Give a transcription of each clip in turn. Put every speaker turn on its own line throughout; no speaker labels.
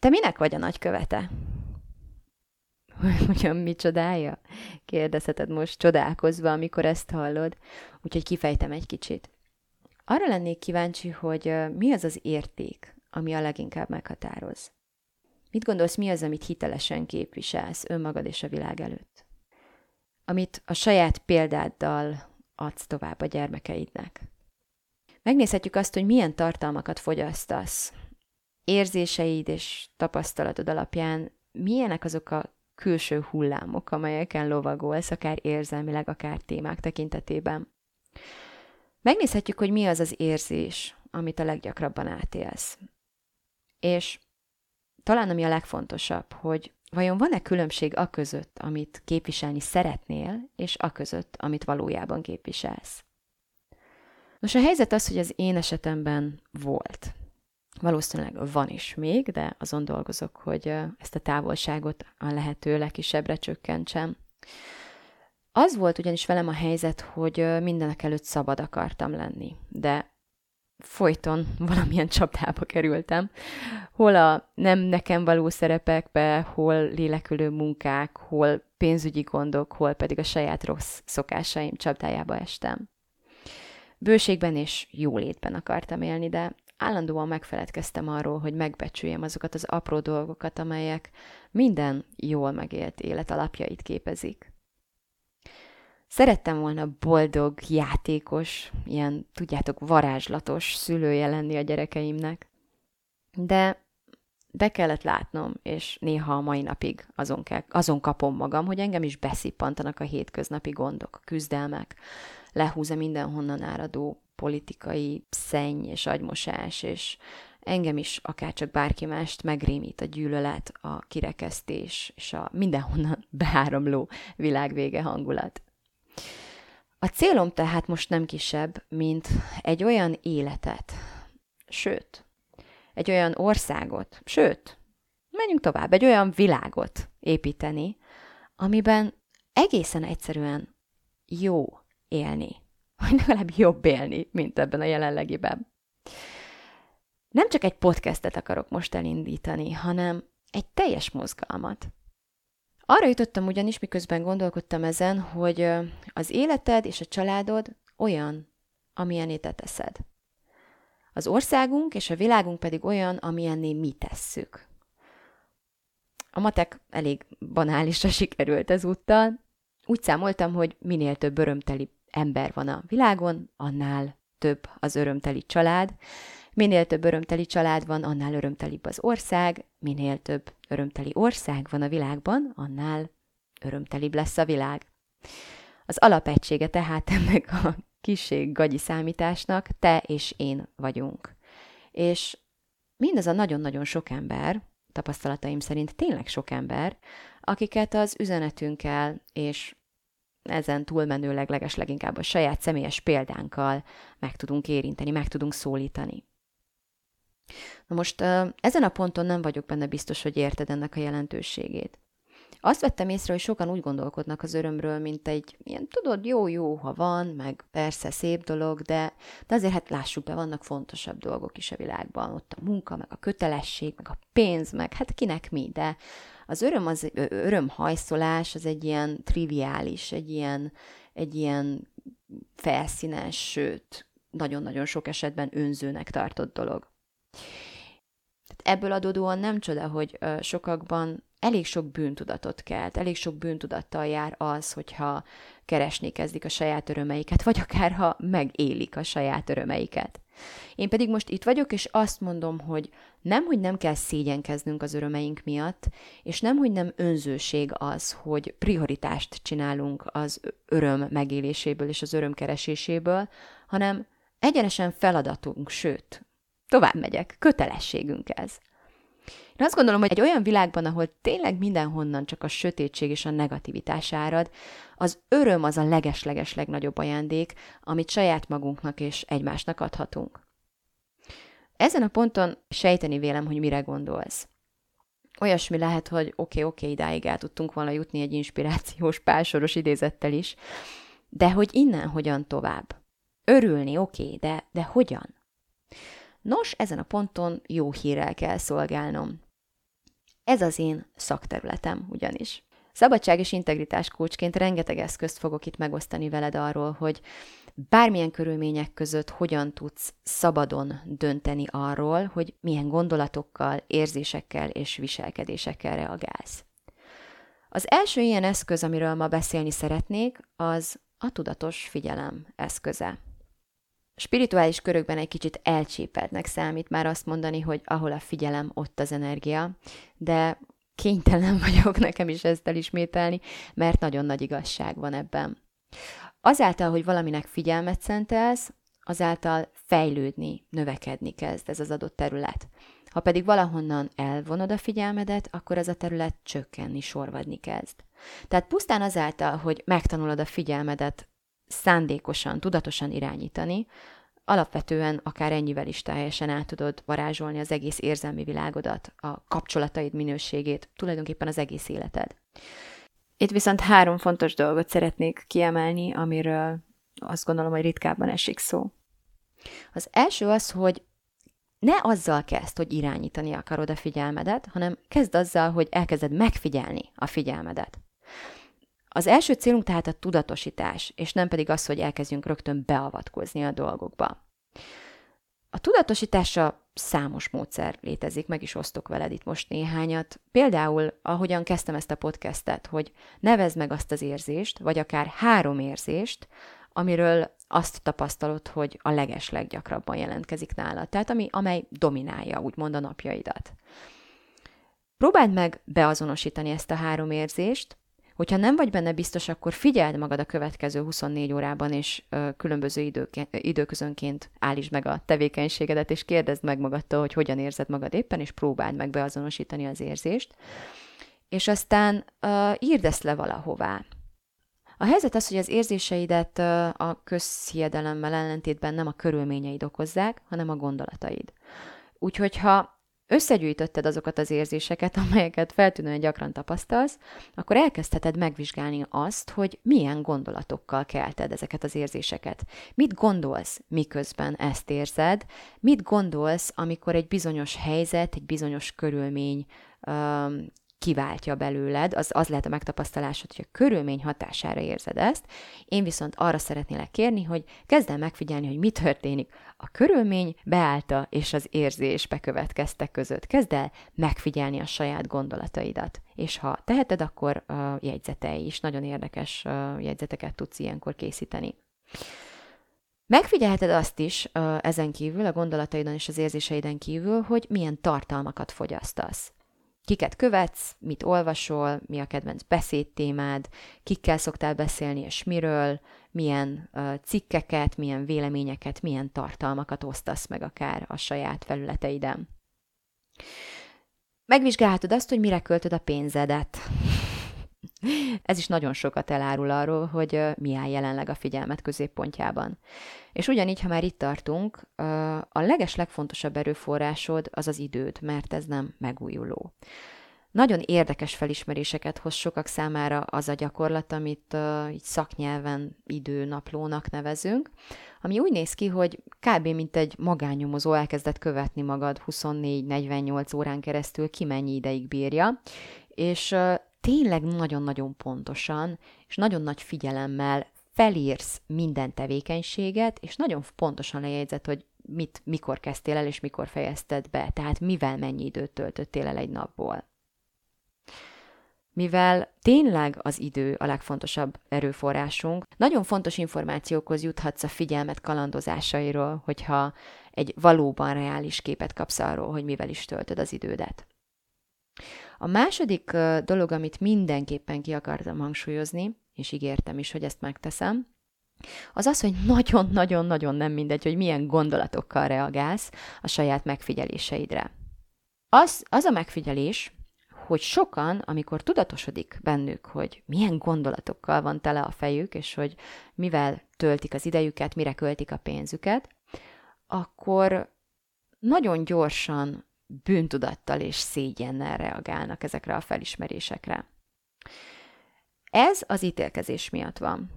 Te minek vagy a nagykövete? Ugyan mi csodája? Kérdezheted most csodálkozva, amikor ezt hallod, úgyhogy kifejtem egy kicsit. Arra lennék kíváncsi, hogy mi az az érték, ami a leginkább meghatároz. Mit gondolsz, mi az, amit hitelesen képviselsz önmagad és a világ előtt? Amit a saját példáddal adsz tovább a gyermekeidnek. Megnézhetjük azt, hogy milyen tartalmakat fogyasztasz. Érzéseid és tapasztalatod alapján milyenek azok a külső hullámok, amelyeken lovagolsz, akár érzelmileg, akár témák tekintetében. Megnézhetjük, hogy mi az az érzés, amit a leggyakrabban átélsz. És talán ami a legfontosabb, hogy vajon van-e különbség a között, amit képviselni szeretnél, és a között, amit valójában képviselsz. Nos, a helyzet az, hogy az én esetemben volt. Valószínűleg van is még, de azon dolgozok, hogy ezt a távolságot a lehető legkisebbre csökkentsem. Az volt ugyanis velem a helyzet, hogy mindenek előtt szabad akartam lenni, de folyton valamilyen csapdába kerültem, hol a nem nekem való szerepekbe, hol lélekülő munkák, hol pénzügyi gondok, hol pedig a saját rossz szokásaim csapdájába estem. Bőségben és jólétben akartam élni, de állandóan megfeledkeztem arról, hogy megbecsüljem azokat az apró dolgokat, amelyek minden jól megélt élet alapjait képezik. Szerettem volna boldog, játékos, ilyen, tudjátok, varázslatos szülője lenni a gyerekeimnek, de be kellett látnom, és néha a mai napig azon, kell, azon kapom magam, hogy engem is beszippantanak a hétköznapi gondok, küzdelmek, lehúz-e mindenhonnan áradó politikai szenny és agymosás, és engem is, akárcsak bárki mást megrémít a gyűlölet, a kirekesztés és a mindenhonnan beáramló világvége hangulat. A célom tehát most nem kisebb, mint egy olyan életet, sőt, egy olyan országot, sőt, menjünk tovább, egy olyan világot építeni, amiben egészen egyszerűen jó élni vagy legalább jobb élni, mint ebben a jelenlegiben. Nem csak egy podcastet akarok most elindítani, hanem egy teljes mozgalmat. Arra jutottam ugyanis, miközben gondolkodtam ezen, hogy az életed és a családod olyan, amilyené te teszed. Az országunk és a világunk pedig olyan, amilyenné mi tesszük. A matek elég banálisra sikerült ezúttal. Úgy számoltam, hogy minél több örömteli ember van a világon, annál több az örömteli család. Minél több örömteli család van, annál örömtelibb az ország, minél több örömteli ország van a világban, annál örömtelibb lesz a világ. Az alapegysége tehát ennek a kiség gagyi számításnak te és én vagyunk. És mindaz a nagyon-nagyon sok ember, tapasztalataim szerint tényleg sok ember, akiket az üzenetünkkel és ezen túlmenőleg leges leginkább a saját személyes példánkkal meg tudunk érinteni, meg tudunk szólítani. Na most ezen a ponton nem vagyok benne biztos, hogy érted ennek a jelentőségét. Azt vettem észre, hogy sokan úgy gondolkodnak az örömről, mint egy ilyen, tudod, jó-jó, ha van, meg persze szép dolog, de, de azért hát lássuk be, vannak fontosabb dolgok is a világban. Ott a munka, meg a kötelesség, meg a pénz, meg hát kinek mi, de az öröm, az, örömhajszolás az egy ilyen triviális, egy ilyen, egy ilyen felszínes, sőt, nagyon-nagyon sok esetben önzőnek tartott dolog. Tehát ebből adódóan nem csoda, hogy sokakban elég sok bűntudatot kelt, elég sok bűntudattal jár az, hogyha keresni kezdik a saját örömeiket, vagy akár ha megélik a saját örömeiket. Én pedig most itt vagyok, és azt mondom, hogy nem, hogy nem kell szégyenkeznünk az örömeink miatt, és nem, hogy nem önzőség az, hogy prioritást csinálunk az öröm megéléséből és az öröm kereséséből, hanem egyenesen feladatunk, sőt, tovább megyek, kötelességünk ez. Én azt gondolom, hogy egy olyan világban, ahol tényleg mindenhonnan csak a sötétség és a negativitás árad, az öröm az a legesleges legnagyobb ajándék, amit saját magunknak és egymásnak adhatunk. Ezen a ponton sejteni vélem, hogy mire gondolsz. Olyasmi lehet, hogy oké, okay, oké, okay, idáig el tudtunk volna jutni egy inspirációs pársoros idézettel is, de hogy innen hogyan tovább? Örülni, oké, okay, de, de hogyan? Nos, ezen a ponton jó hírrel kell szolgálnom. Ez az én szakterületem ugyanis. Szabadság és integritás kócsként rengeteg eszközt fogok itt megosztani veled arról, hogy bármilyen körülmények között hogyan tudsz szabadon dönteni arról, hogy milyen gondolatokkal, érzésekkel és viselkedésekkel reagálsz. Az első ilyen eszköz, amiről ma beszélni szeretnék, az a tudatos figyelem eszköze. Spirituális körökben egy kicsit elcsépeltnek számít már azt mondani, hogy ahol a figyelem, ott az energia, de kénytelen vagyok nekem is ezt elismételni, mert nagyon nagy igazság van ebben. Azáltal, hogy valaminek figyelmet szentelsz, azáltal fejlődni, növekedni kezd ez az adott terület. Ha pedig valahonnan elvonod a figyelmedet, akkor ez a terület csökkenni, sorvadni kezd. Tehát pusztán azáltal, hogy megtanulod a figyelmedet szándékosan, tudatosan irányítani, alapvetően akár ennyivel is teljesen át tudod varázsolni az egész érzelmi világodat, a kapcsolataid minőségét, tulajdonképpen az egész életed. Itt viszont három fontos dolgot szeretnék kiemelni, amiről azt gondolom, hogy ritkábban esik szó. Az első az, hogy ne azzal kezd, hogy irányítani akarod a figyelmedet, hanem kezd azzal, hogy elkezded megfigyelni a figyelmedet. Az első célunk tehát a tudatosítás, és nem pedig az, hogy elkezdjünk rögtön beavatkozni a dolgokba. A tudatosításra számos módszer létezik, meg is osztok veled itt most néhányat. Például, ahogyan kezdtem ezt a podcastet, hogy nevezd meg azt az érzést, vagy akár három érzést, amiről azt tapasztalod, hogy a leges leggyakrabban jelentkezik nálad. Tehát ami, amely dominálja, úgymond a napjaidat. Próbáld meg beazonosítani ezt a három érzést, Hogyha nem vagy benne biztos, akkor figyeld magad a következő 24 órában, és ö, különböző időke, időközönként állítsd meg a tevékenységedet, és kérdezd meg magadtól, hogy hogyan érzed magad éppen, és próbáld meg beazonosítani az érzést. És aztán ö, írd ezt le valahová. A helyzet az, hogy az érzéseidet a közhiedelemmel ellentétben nem a körülményeid okozzák, hanem a gondolataid. Úgyhogy ha összegyűjtötted azokat az érzéseket, amelyeket feltűnően gyakran tapasztalsz, akkor elkezdheted megvizsgálni azt, hogy milyen gondolatokkal kelted ezeket az érzéseket. Mit gondolsz, miközben ezt érzed? Mit gondolsz, amikor egy bizonyos helyzet, egy bizonyos körülmény kiváltja belőled, az, az lehet a megtapasztalásod, hogy a körülmény hatására érzed ezt. Én viszont arra szeretnélek kérni, hogy kezd el megfigyelni, hogy mi történik a körülmény beállta és az érzés bekövetkeztek között. Kezd el megfigyelni a saját gondolataidat. És ha teheted, akkor uh, jegyzetei is. Nagyon érdekes uh, jegyzeteket tudsz ilyenkor készíteni. Megfigyelheted azt is ezen kívül, a gondolataidon és az érzéseiden kívül, hogy milyen tartalmakat fogyasztasz kiket követsz, mit olvasol, mi a kedvenc beszédtémád, kikkel szoktál beszélni és miről, milyen uh, cikkeket, milyen véleményeket, milyen tartalmakat osztasz meg akár a saját felületeiden. Megvizsgálhatod azt, hogy mire költöd a pénzedet. Ez is nagyon sokat elárul arról, hogy mi áll jelenleg a figyelmet középpontjában. És ugyanígy, ha már itt tartunk, a leges legfontosabb erőforrásod az az időd, mert ez nem megújuló. Nagyon érdekes felismeréseket hoz sokak számára az a gyakorlat, amit uh, így szaknyelven időnaplónak nevezünk, ami úgy néz ki, hogy kb. mint egy magánnyomozó elkezdett követni magad 24-48 órán keresztül, ki mennyi ideig bírja, és uh, tényleg nagyon-nagyon pontosan és nagyon nagy figyelemmel felírsz minden tevékenységet, és nagyon pontosan lejegyzed, hogy mit, mikor kezdtél el, és mikor fejezted be, tehát mivel mennyi időt töltöttél el egy napból. Mivel tényleg az idő a legfontosabb erőforrásunk, nagyon fontos információkhoz juthatsz a figyelmet kalandozásairól, hogyha egy valóban reális képet kapsz arról, hogy mivel is töltöd az idődet. A második dolog, amit mindenképpen ki akartam hangsúlyozni, és ígértem is, hogy ezt megteszem, az az, hogy nagyon-nagyon-nagyon nem mindegy, hogy milyen gondolatokkal reagálsz a saját megfigyeléseidre. Az, az a megfigyelés, hogy sokan, amikor tudatosodik bennük, hogy milyen gondolatokkal van tele a fejük, és hogy mivel töltik az idejüket, mire költik a pénzüket, akkor nagyon gyorsan bűntudattal és szégyennel reagálnak ezekre a felismerésekre. Ez az ítélkezés miatt van.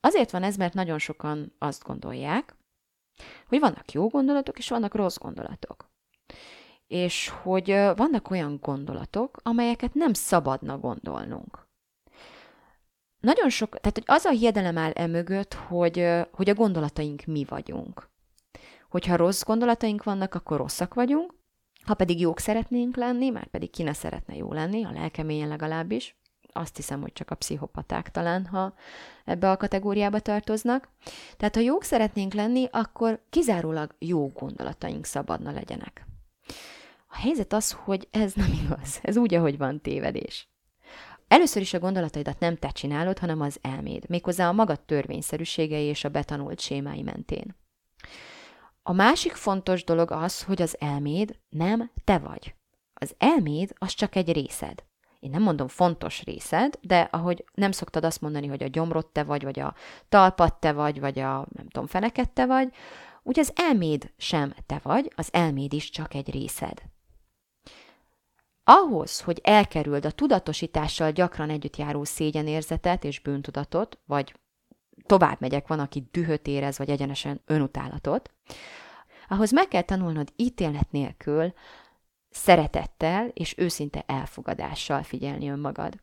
Azért van ez, mert nagyon sokan azt gondolják, hogy vannak jó gondolatok, és vannak rossz gondolatok. És hogy vannak olyan gondolatok, amelyeket nem szabadna gondolnunk. Nagyon sok, tehát hogy az a hiedelem áll emögött, hogy, hogy a gondolataink mi vagyunk. Hogyha rossz gondolataink vannak, akkor rosszak vagyunk, ha pedig jók szeretnénk lenni, már pedig ki ne szeretne jó lenni, a lelkeményen legalábbis, azt hiszem, hogy csak a pszichopaták talán, ha ebbe a kategóriába tartoznak. Tehát ha jók szeretnénk lenni, akkor kizárólag jó gondolataink szabadna legyenek. A helyzet az, hogy ez nem igaz. Ez úgy, ahogy van tévedés. Először is a gondolataidat nem te csinálod, hanem az elméd, méghozzá a magad törvényszerűségei és a betanult sémái mentén. A másik fontos dolog az, hogy az elméd nem te vagy. Az elméd az csak egy részed én nem mondom fontos részed, de ahogy nem szoktad azt mondani, hogy a gyomrod te vagy, vagy a talpad te vagy, vagy a nem tudom, feneket te vagy, úgy az elméd sem te vagy, az elméd is csak egy részed. Ahhoz, hogy elkerüld a tudatosítással gyakran együtt járó szégyenérzetet és bűntudatot, vagy tovább megyek, van, aki dühöt érez, vagy egyenesen önutálatot, ahhoz meg kell tanulnod ítélet nélkül szeretettel és őszinte elfogadással figyelni önmagad.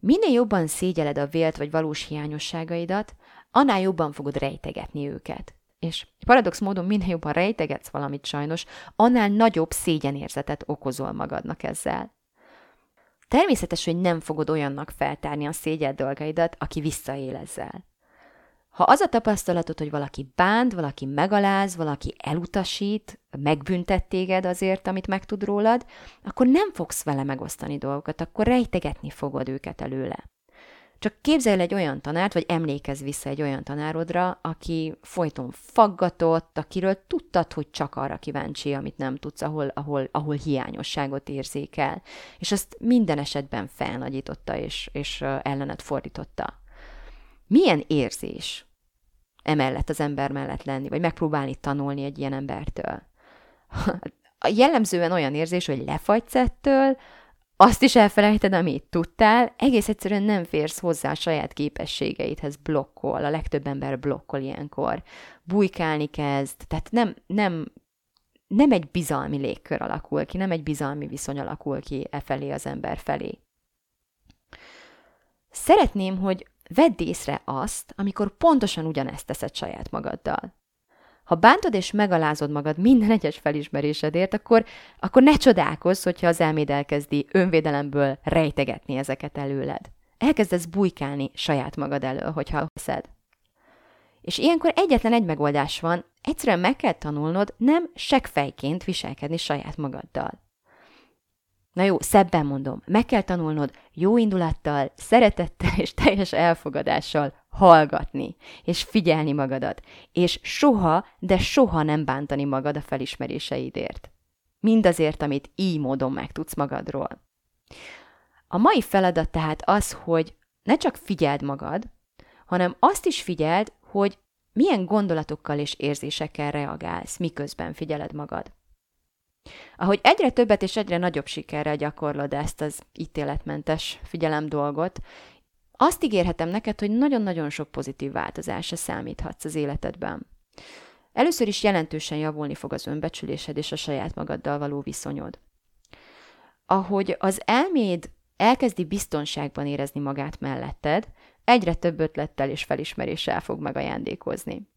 Minél jobban szégyeled a vélt vagy valós hiányosságaidat, annál jobban fogod rejtegetni őket. És paradox módon minél jobban rejtegetsz valamit sajnos, annál nagyobb szégyenérzetet okozol magadnak ezzel. Természetes, hogy nem fogod olyannak feltárni a szégyel dolgaidat, aki visszaél ezzel. Ha az a tapasztalatod, hogy valaki bánt, valaki megaláz, valaki elutasít, megbüntet téged azért, amit megtud rólad, akkor nem fogsz vele megosztani dolgokat, akkor rejtegetni fogod őket előle. Csak képzelj egy olyan tanárt, vagy emlékezz vissza egy olyan tanárodra, aki folyton faggatott, akiről tudtad, hogy csak arra kíváncsi, amit nem tudsz, ahol, ahol, ahol hiányosságot érzékel. És azt minden esetben felnagyította és, és ellenet fordította. Milyen érzés emellett az ember mellett lenni, vagy megpróbálni tanulni egy ilyen embertől. Jellemzően olyan érzés, hogy lefagysz ettől, azt is elfelejted, amit tudtál, egész egyszerűen nem férsz hozzá a saját képességeidhez, blokkol, a legtöbb ember blokkol ilyenkor. Bujkálni kezd, tehát nem, nem, nem egy bizalmi légkör alakul ki, nem egy bizalmi viszony alakul ki e felé az ember felé. Szeretném, hogy Vedd észre azt, amikor pontosan ugyanezt teszed saját magaddal. Ha bántod és megalázod magad minden egyes felismerésedért, akkor, akkor ne csodálkozz, hogyha az elméd elkezdi önvédelemből rejtegetni ezeket előled. Elkezdesz bujkálni saját magad elől, hogyha hiszed. És ilyenkor egyetlen egy megoldás van, egyszerűen meg kell tanulnod nem seggfejként viselkedni saját magaddal. Na jó, szebben mondom, meg kell tanulnod jó indulattal, szeretettel és teljes elfogadással hallgatni, és figyelni magadat, és soha, de soha nem bántani magad a felismeréseidért. Mindazért, amit így módon megtudsz magadról. A mai feladat tehát az, hogy ne csak figyeld magad, hanem azt is figyeld, hogy milyen gondolatokkal és érzésekkel reagálsz, miközben figyeled magad. Ahogy egyre többet és egyre nagyobb sikerrel gyakorlod ezt az ítéletmentes figyelem dolgot, azt ígérhetem neked, hogy nagyon-nagyon sok pozitív változásra számíthatsz az életedben. Először is jelentősen javulni fog az önbecsülésed és a saját magaddal való viszonyod. Ahogy az elméd elkezdi biztonságban érezni magát melletted, egyre több ötlettel és felismeréssel fog megajándékozni.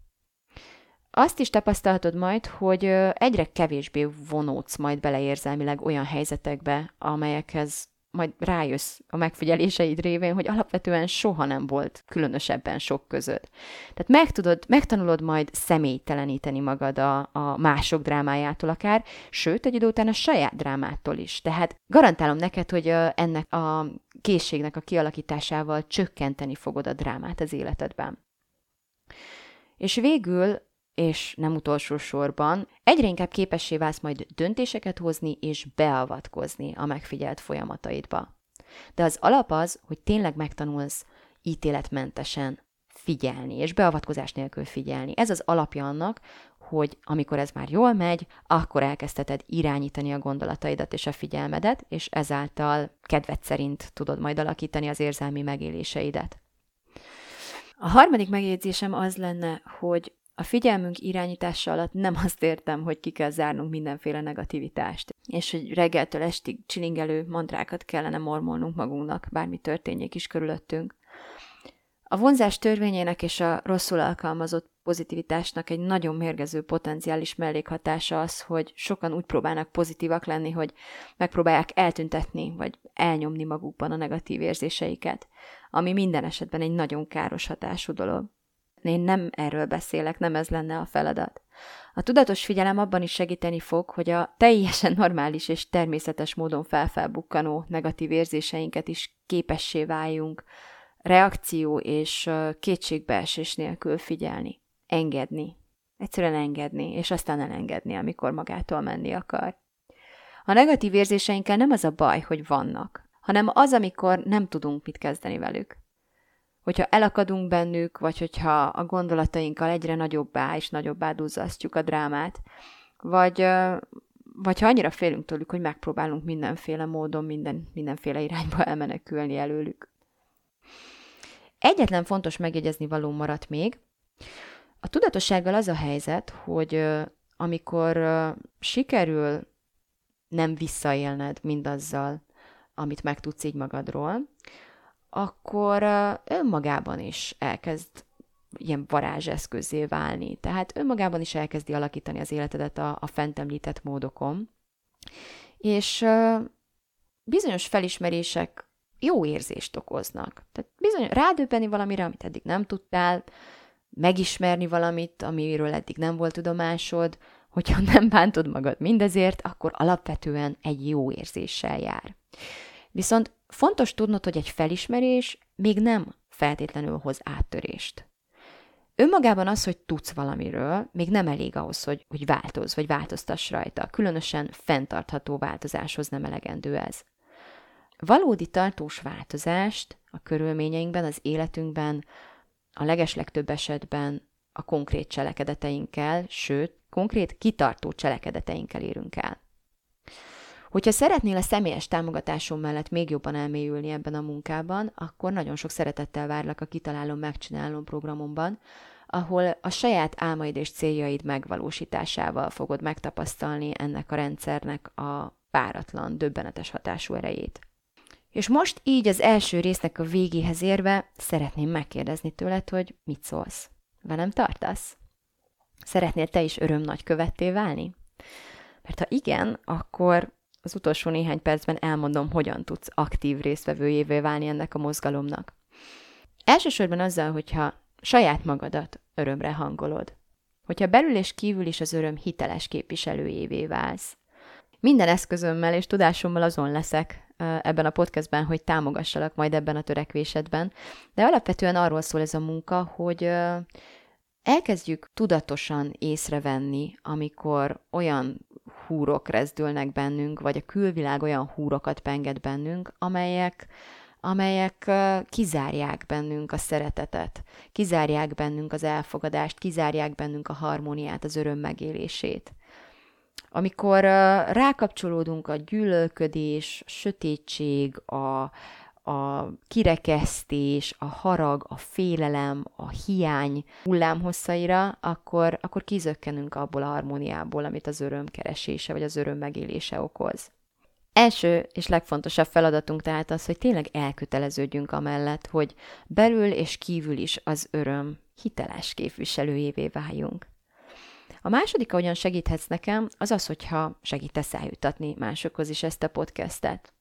Azt is tapasztalhatod majd, hogy egyre kevésbé vonódsz majd bele érzelmileg olyan helyzetekbe, amelyekhez majd rájössz a megfigyeléseid révén, hogy alapvetően soha nem volt különösebben sok között. Tehát megtudod, megtanulod majd személyteleníteni magad a, a mások drámájától akár, sőt, egy idő után a saját drámától is. Tehát garantálom neked, hogy ennek a készségnek a kialakításával csökkenteni fogod a drámát az életedben. És végül, és nem utolsó sorban, egyre inkább képessé válsz majd döntéseket hozni és beavatkozni a megfigyelt folyamataidba. De az alap az, hogy tényleg megtanulsz ítéletmentesen figyelni, és beavatkozás nélkül figyelni. Ez az alapja annak, hogy amikor ez már jól megy, akkor elkezdheted irányítani a gondolataidat és a figyelmedet, és ezáltal kedved szerint tudod majd alakítani az érzelmi megéléseidet. A harmadik megjegyzésem az lenne, hogy a figyelmünk irányítása alatt nem azt értem, hogy ki kell zárnunk mindenféle negativitást, és hogy reggeltől estig csilingelő mantrákat kellene mormolnunk magunknak, bármi történjék is körülöttünk. A vonzás törvényének és a rosszul alkalmazott pozitivitásnak egy nagyon mérgező potenciális mellékhatása az, hogy sokan úgy próbálnak pozitívak lenni, hogy megpróbálják eltüntetni, vagy elnyomni magukban a negatív érzéseiket, ami minden esetben egy nagyon káros hatású dolog. Én nem erről beszélek, nem ez lenne a feladat. A tudatos figyelem abban is segíteni fog, hogy a teljesen normális és természetes módon felfelbukkanó negatív érzéseinket is képessé váljunk, reakció és kétségbeesés nélkül figyelni. Engedni. Egyszerűen engedni, és aztán elengedni, amikor magától menni akar. A negatív érzéseinkkel nem az a baj, hogy vannak, hanem az, amikor nem tudunk mit kezdeni velük. Hogyha elakadunk bennük, vagy hogyha a gondolatainkkal egyre nagyobbá és nagyobbá duzzasztjuk a drámát, vagy, vagy ha annyira félünk tőlük, hogy megpróbálunk mindenféle módon, minden, mindenféle irányba elmenekülni előlük. Egyetlen fontos megjegyezni való maradt még. A tudatossággal az a helyzet, hogy amikor sikerül nem visszaélned mindazzal, amit megtudsz így magadról, akkor önmagában is elkezd ilyen varázseszközé válni. Tehát önmagában is elkezdi alakítani az életedet a, a fent említett módokon. És bizonyos felismerések jó érzést okoznak. Tehát bizony rádöbbeni valamire, amit eddig nem tudtál, megismerni valamit, amiről eddig nem volt tudomásod, hogyha nem bántod magad mindezért, akkor alapvetően egy jó érzéssel jár. Viszont fontos tudnod, hogy egy felismerés még nem feltétlenül hoz áttörést. Önmagában az, hogy tudsz valamiről, még nem elég ahhoz, hogy, hogy változ, vagy változtass rajta. Különösen fenntartható változáshoz nem elegendő ez. Valódi tartós változást a körülményeinkben, az életünkben, a legeslegtöbb esetben a konkrét cselekedeteinkkel, sőt, konkrét kitartó cselekedeteinkkel érünk el. Hogyha szeretnél a személyes támogatásom mellett még jobban elmélyülni ebben a munkában, akkor nagyon sok szeretettel várlak a Kitalálom, Megcsinálom programomban, ahol a saját álmaid és céljaid megvalósításával fogod megtapasztalni ennek a rendszernek a páratlan, döbbenetes hatású erejét. És most így az első résznek a végéhez érve szeretném megkérdezni tőled, hogy mit szólsz. Velem tartasz? Szeretnél te is öröm nagykövetté válni? Mert ha igen, akkor az utolsó néhány percben elmondom, hogyan tudsz aktív résztvevőjévé válni ennek a mozgalomnak. Elsősorban azzal, hogyha saját magadat örömre hangolod. Hogyha belül és kívül is az öröm hiteles képviselőjévé válsz. Minden eszközömmel és tudásommal azon leszek ebben a podcastben, hogy támogassalak majd ebben a törekvésedben, de alapvetően arról szól ez a munka, hogy elkezdjük tudatosan észrevenni, amikor olyan húrok rezdülnek bennünk, vagy a külvilág olyan húrokat penget bennünk, amelyek, amelyek kizárják bennünk a szeretetet, kizárják bennünk az elfogadást, kizárják bennünk a harmóniát, az öröm megélését. Amikor rákapcsolódunk a gyűlölködés, a sötétség, a, a kirekesztés, a harag, a félelem, a hiány hullámhosszaira, akkor, akkor kizökkenünk abból a harmóniából, amit az öröm keresése vagy az öröm megélése okoz. Első és legfontosabb feladatunk tehát az, hogy tényleg elköteleződjünk amellett, hogy belül és kívül is az öröm hiteles képviselőjévé váljunk. A második, ahogyan segíthetsz nekem, az az, hogyha segítesz eljutatni másokhoz is ezt a podcastet.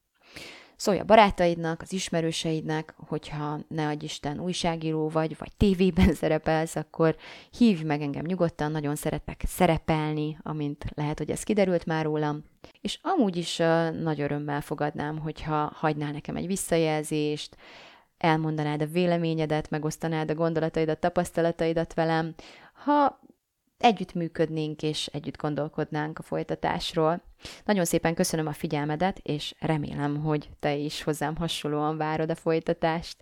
Szólj a barátaidnak, az ismerőseidnek, hogyha ne adj Isten újságíró vagy, vagy tévében szerepelsz, akkor hívj meg engem nyugodtan, nagyon szeretek szerepelni, amint lehet, hogy ez kiderült már rólam. És amúgy is uh, nagy örömmel fogadnám, hogyha hagynál nekem egy visszajelzést, elmondanád a véleményedet, megosztanád a gondolataidat, tapasztalataidat velem, ha együttműködnénk és együtt gondolkodnánk a folytatásról. Nagyon szépen köszönöm a figyelmedet, és remélem, hogy te is hozzám hasonlóan várod a folytatást.